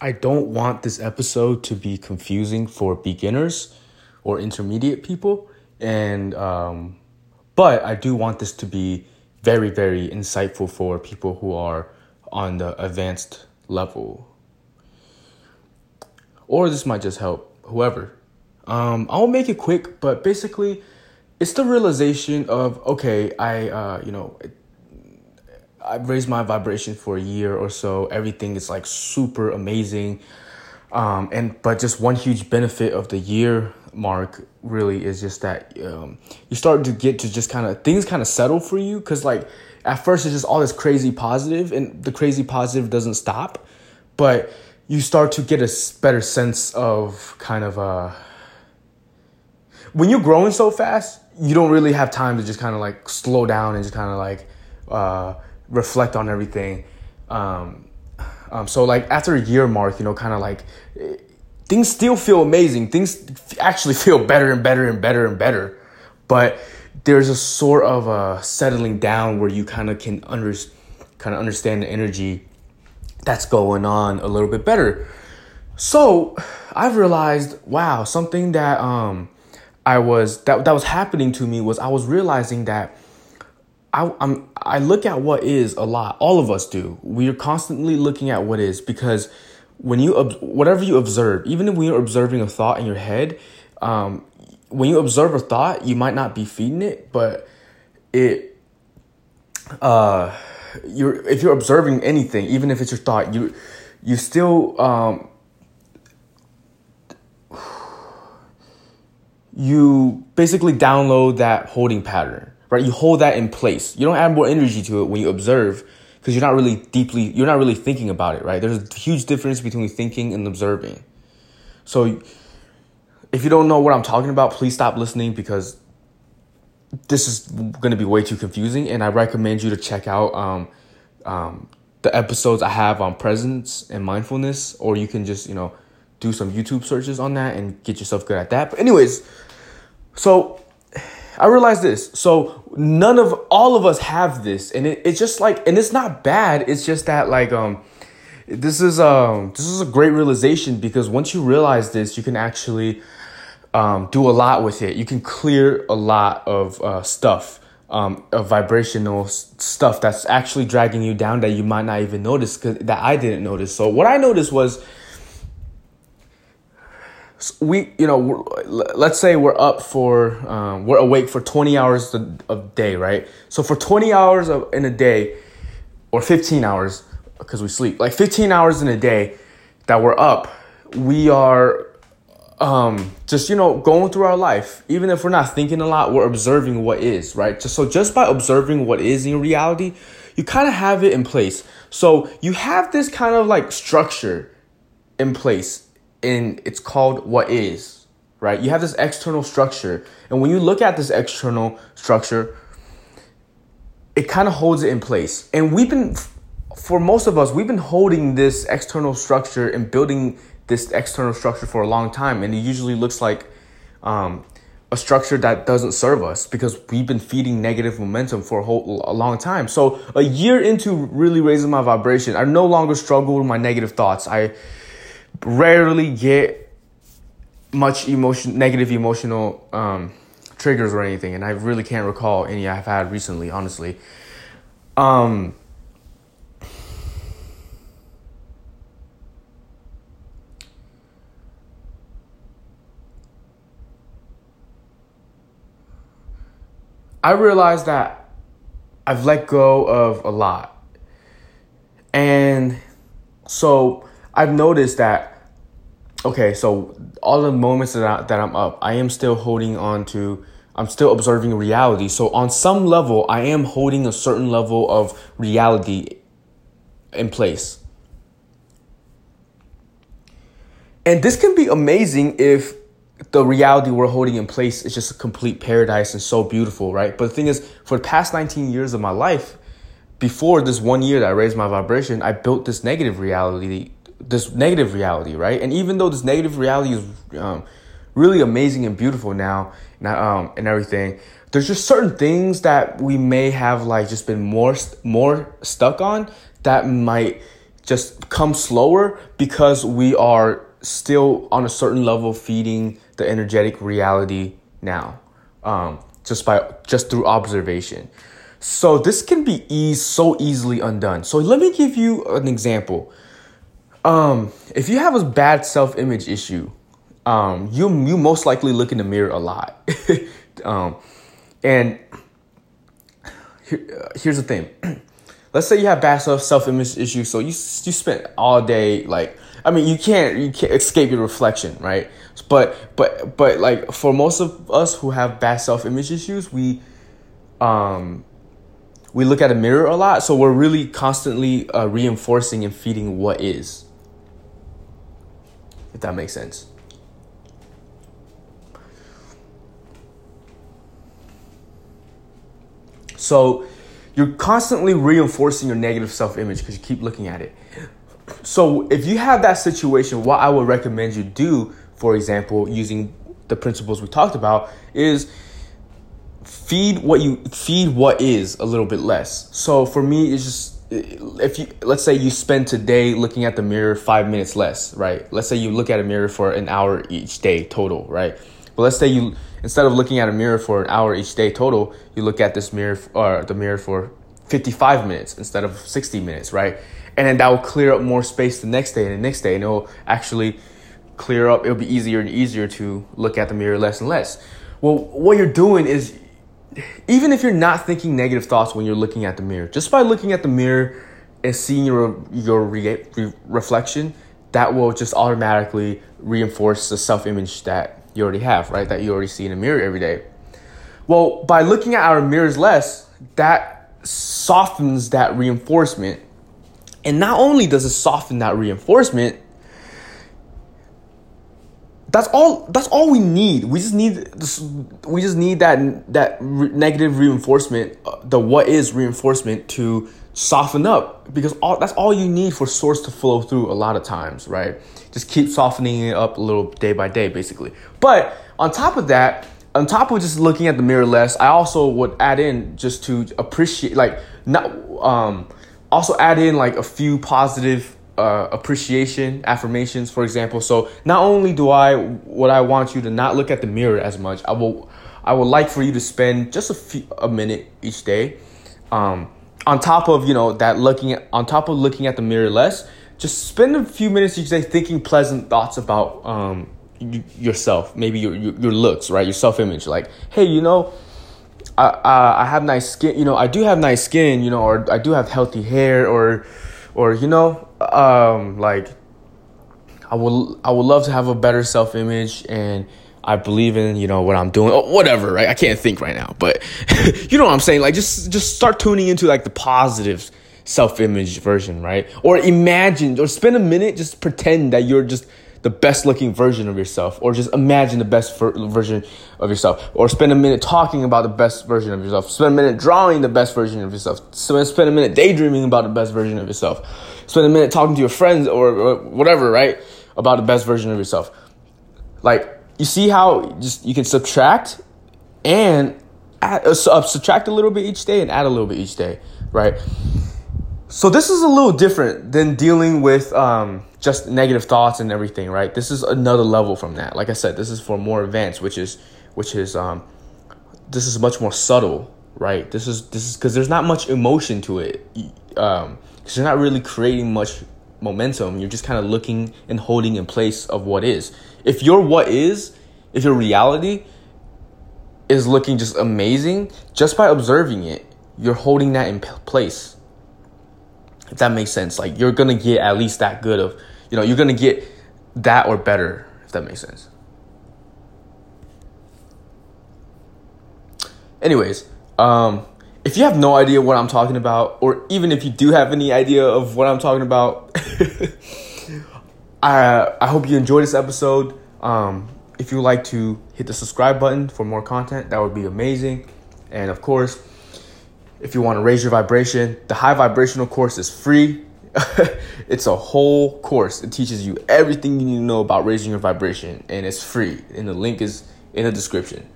I don't want this episode to be confusing for beginners or intermediate people, and um, but I do want this to be very, very insightful for people who are on the advanced level. Or this might just help whoever. Um, I'll make it quick, but basically, it's the realization of okay, I uh, you know, I've raised my vibration for a year or so. Everything is like super amazing. Um, and but just one huge benefit of the year mark really is just that um, you start to get to just kind of things kind of settle for you because like at first it's just all this crazy positive and the crazy positive doesn't stop but you start to get a better sense of kind of uh when you're growing so fast you don't really have time to just kind of like slow down and just kind of like uh reflect on everything um um, so like after a year mark, you know, kind of like things still feel amazing. Things actually feel better and better and better and better. But there's a sort of a settling down where you kind of can under, kind of understand the energy that's going on a little bit better. So I've realized, wow, something that um I was that that was happening to me was I was realizing that I, I'm I look at what is a lot. All of us do. We are constantly looking at what is because when you whatever you observe, even if you're observing a thought in your head, um, when you observe a thought, you might not be feeding it, but it uh you're if you're observing anything, even if it's your thought, you you still um you basically download that holding pattern right? You hold that in place. You don't add more energy to it when you observe because you're not really deeply, you're not really thinking about it, right? There's a huge difference between thinking and observing. So if you don't know what I'm talking about, please stop listening because this is going to be way too confusing. And I recommend you to check out um, um, the episodes I have on presence and mindfulness, or you can just, you know, do some YouTube searches on that and get yourself good at that. But, anyways, so I realized this. So none of all of us have this, and it, it's just like, and it's not bad. It's just that like um, this is um this is a great realization because once you realize this, you can actually um do a lot with it. You can clear a lot of uh, stuff. Um, of vibrational stuff that's actually dragging you down that you might not even notice cause, that I didn't notice. So what I noticed was we you know let's say we're up for um, we're awake for 20 hours a day right? So for 20 hours of, in a day or 15 hours because we sleep like 15 hours in a day that we're up we are um, just you know going through our life. Even if we're not thinking a lot we're observing what is right? Just so just by observing what is in reality you kind of have it in place. So you have this kind of like structure in place and it's called what is, right? You have this external structure. And when you look at this external structure, it kind of holds it in place. And we've been, for most of us, we've been holding this external structure and building this external structure for a long time. And it usually looks like um, a structure that doesn't serve us because we've been feeding negative momentum for a whole a long time. So a year into really raising my vibration, I no longer struggle with my negative thoughts. I rarely get much emotion, negative emotional um, triggers or anything, and I really can't recall any I've had recently, honestly. Um, I realized that I've let go of a lot. And so I've noticed that okay, so all the moments that I, that I'm up, I am still holding on to I'm still observing reality. So on some level, I am holding a certain level of reality in place. And this can be amazing if the reality we're holding in place is just a complete paradise and so beautiful, right? But the thing is, for the past 19 years of my life, before this one year that I raised my vibration, I built this negative reality this negative reality, right? And even though this negative reality is um, really amazing and beautiful now, um, and everything, there's just certain things that we may have like just been more more stuck on that might just come slower because we are still on a certain level feeding the energetic reality now um, just by just through observation. So this can be eased so easily undone. So let me give you an example um, if you have a bad self-image issue um, you you most likely look in the mirror a lot um, and here, uh, here's the thing let's say you have bad self self image issues, so you you spent all day like I mean you can't you can't escape your reflection, right? But but but like for most of us who have bad self image issues, we um we look at a mirror a lot, so we're really constantly uh, reinforcing and feeding what is. If that makes sense. So you're constantly reinforcing your negative self image because you keep looking at it. So, if you have that situation, what I would recommend you do, for example, using the principles we talked about, is feed what you feed what is a little bit less. So for me, it's just if you let's say you spend today looking at the mirror five minutes less, right? Let's say you look at a mirror for an hour each day total, right? But let's say you instead of looking at a mirror for an hour each day total, you look at this mirror or the mirror for 55 minutes instead of 60 minutes, right? And then that will clear up more space the next day and the next day, and it'll actually clear up. It'll be easier and easier to look at the mirror less and less. Well, what you're doing is, even if you're not thinking negative thoughts when you're looking at the mirror, just by looking at the mirror and seeing your your re- re- reflection, that will just automatically reinforce the self image that you already have, right? That you already see in the mirror every day. Well, by looking at our mirrors less, that softens that reinforcement. And not only does it soften that reinforcement, that's all that's all we need. We just need this, we just need that that re- negative reinforcement uh, the what is reinforcement to soften up because all that's all you need for source to flow through a lot of times right? Just keep softening it up a little day by day basically. But on top of that on top of just looking at the mirror less i also would add in just to appreciate like not um also add in like a few positive uh, appreciation affirmations for example. So not only do i what i want you to not look at the mirror as much i will i would like for you to spend just a few a minute each day um on top of you know that looking at on top of looking at the mirror less just spend a few minutes each day thinking pleasant thoughts about um, yourself maybe your, your, your looks right? Your self-image. Like hey you know I, I, I have nice skin you know i do have nice skin you know or i do have healthy hair or or you know um, like i will i would love to have a better self-image and I believe in, you know, what I'm doing, or whatever, right? I can't think right now, but you know what I'm saying? Like just just start tuning into like the positive self-image version, right? Or imagine or spend a minute just pretend that you're just the best looking version of yourself or just imagine the best version of yourself or spend a minute talking about the best version of yourself spend a minute drawing the best version of yourself spend a minute daydreaming about the best version of yourself spend a minute talking to your friends or, or whatever right about the best version of yourself like you see how just you can subtract and add, uh, subtract a little bit each day and add a little bit each day, right? So this is a little different than dealing with um, just negative thoughts and everything, right? This is another level from that. Like I said, this is for more advanced, which is which is um, this is much more subtle, right? This is this is because there's not much emotion to it, um, because you're not really creating much momentum. You're just kind of looking and holding in place of what is. If your what is, if your reality is looking just amazing, just by observing it, you're holding that in place. If that makes sense, like you're gonna get at least that good of, you know, you're gonna get that or better, if that makes sense. Anyways, um, if you have no idea what I'm talking about, or even if you do have any idea of what I'm talking about, I I hope you enjoyed this episode. Um, if you would like to hit the subscribe button for more content, that would be amazing. And of course, if you want to raise your vibration, the high vibrational course is free. it's a whole course. It teaches you everything you need to know about raising your vibration, and it's free. And the link is in the description.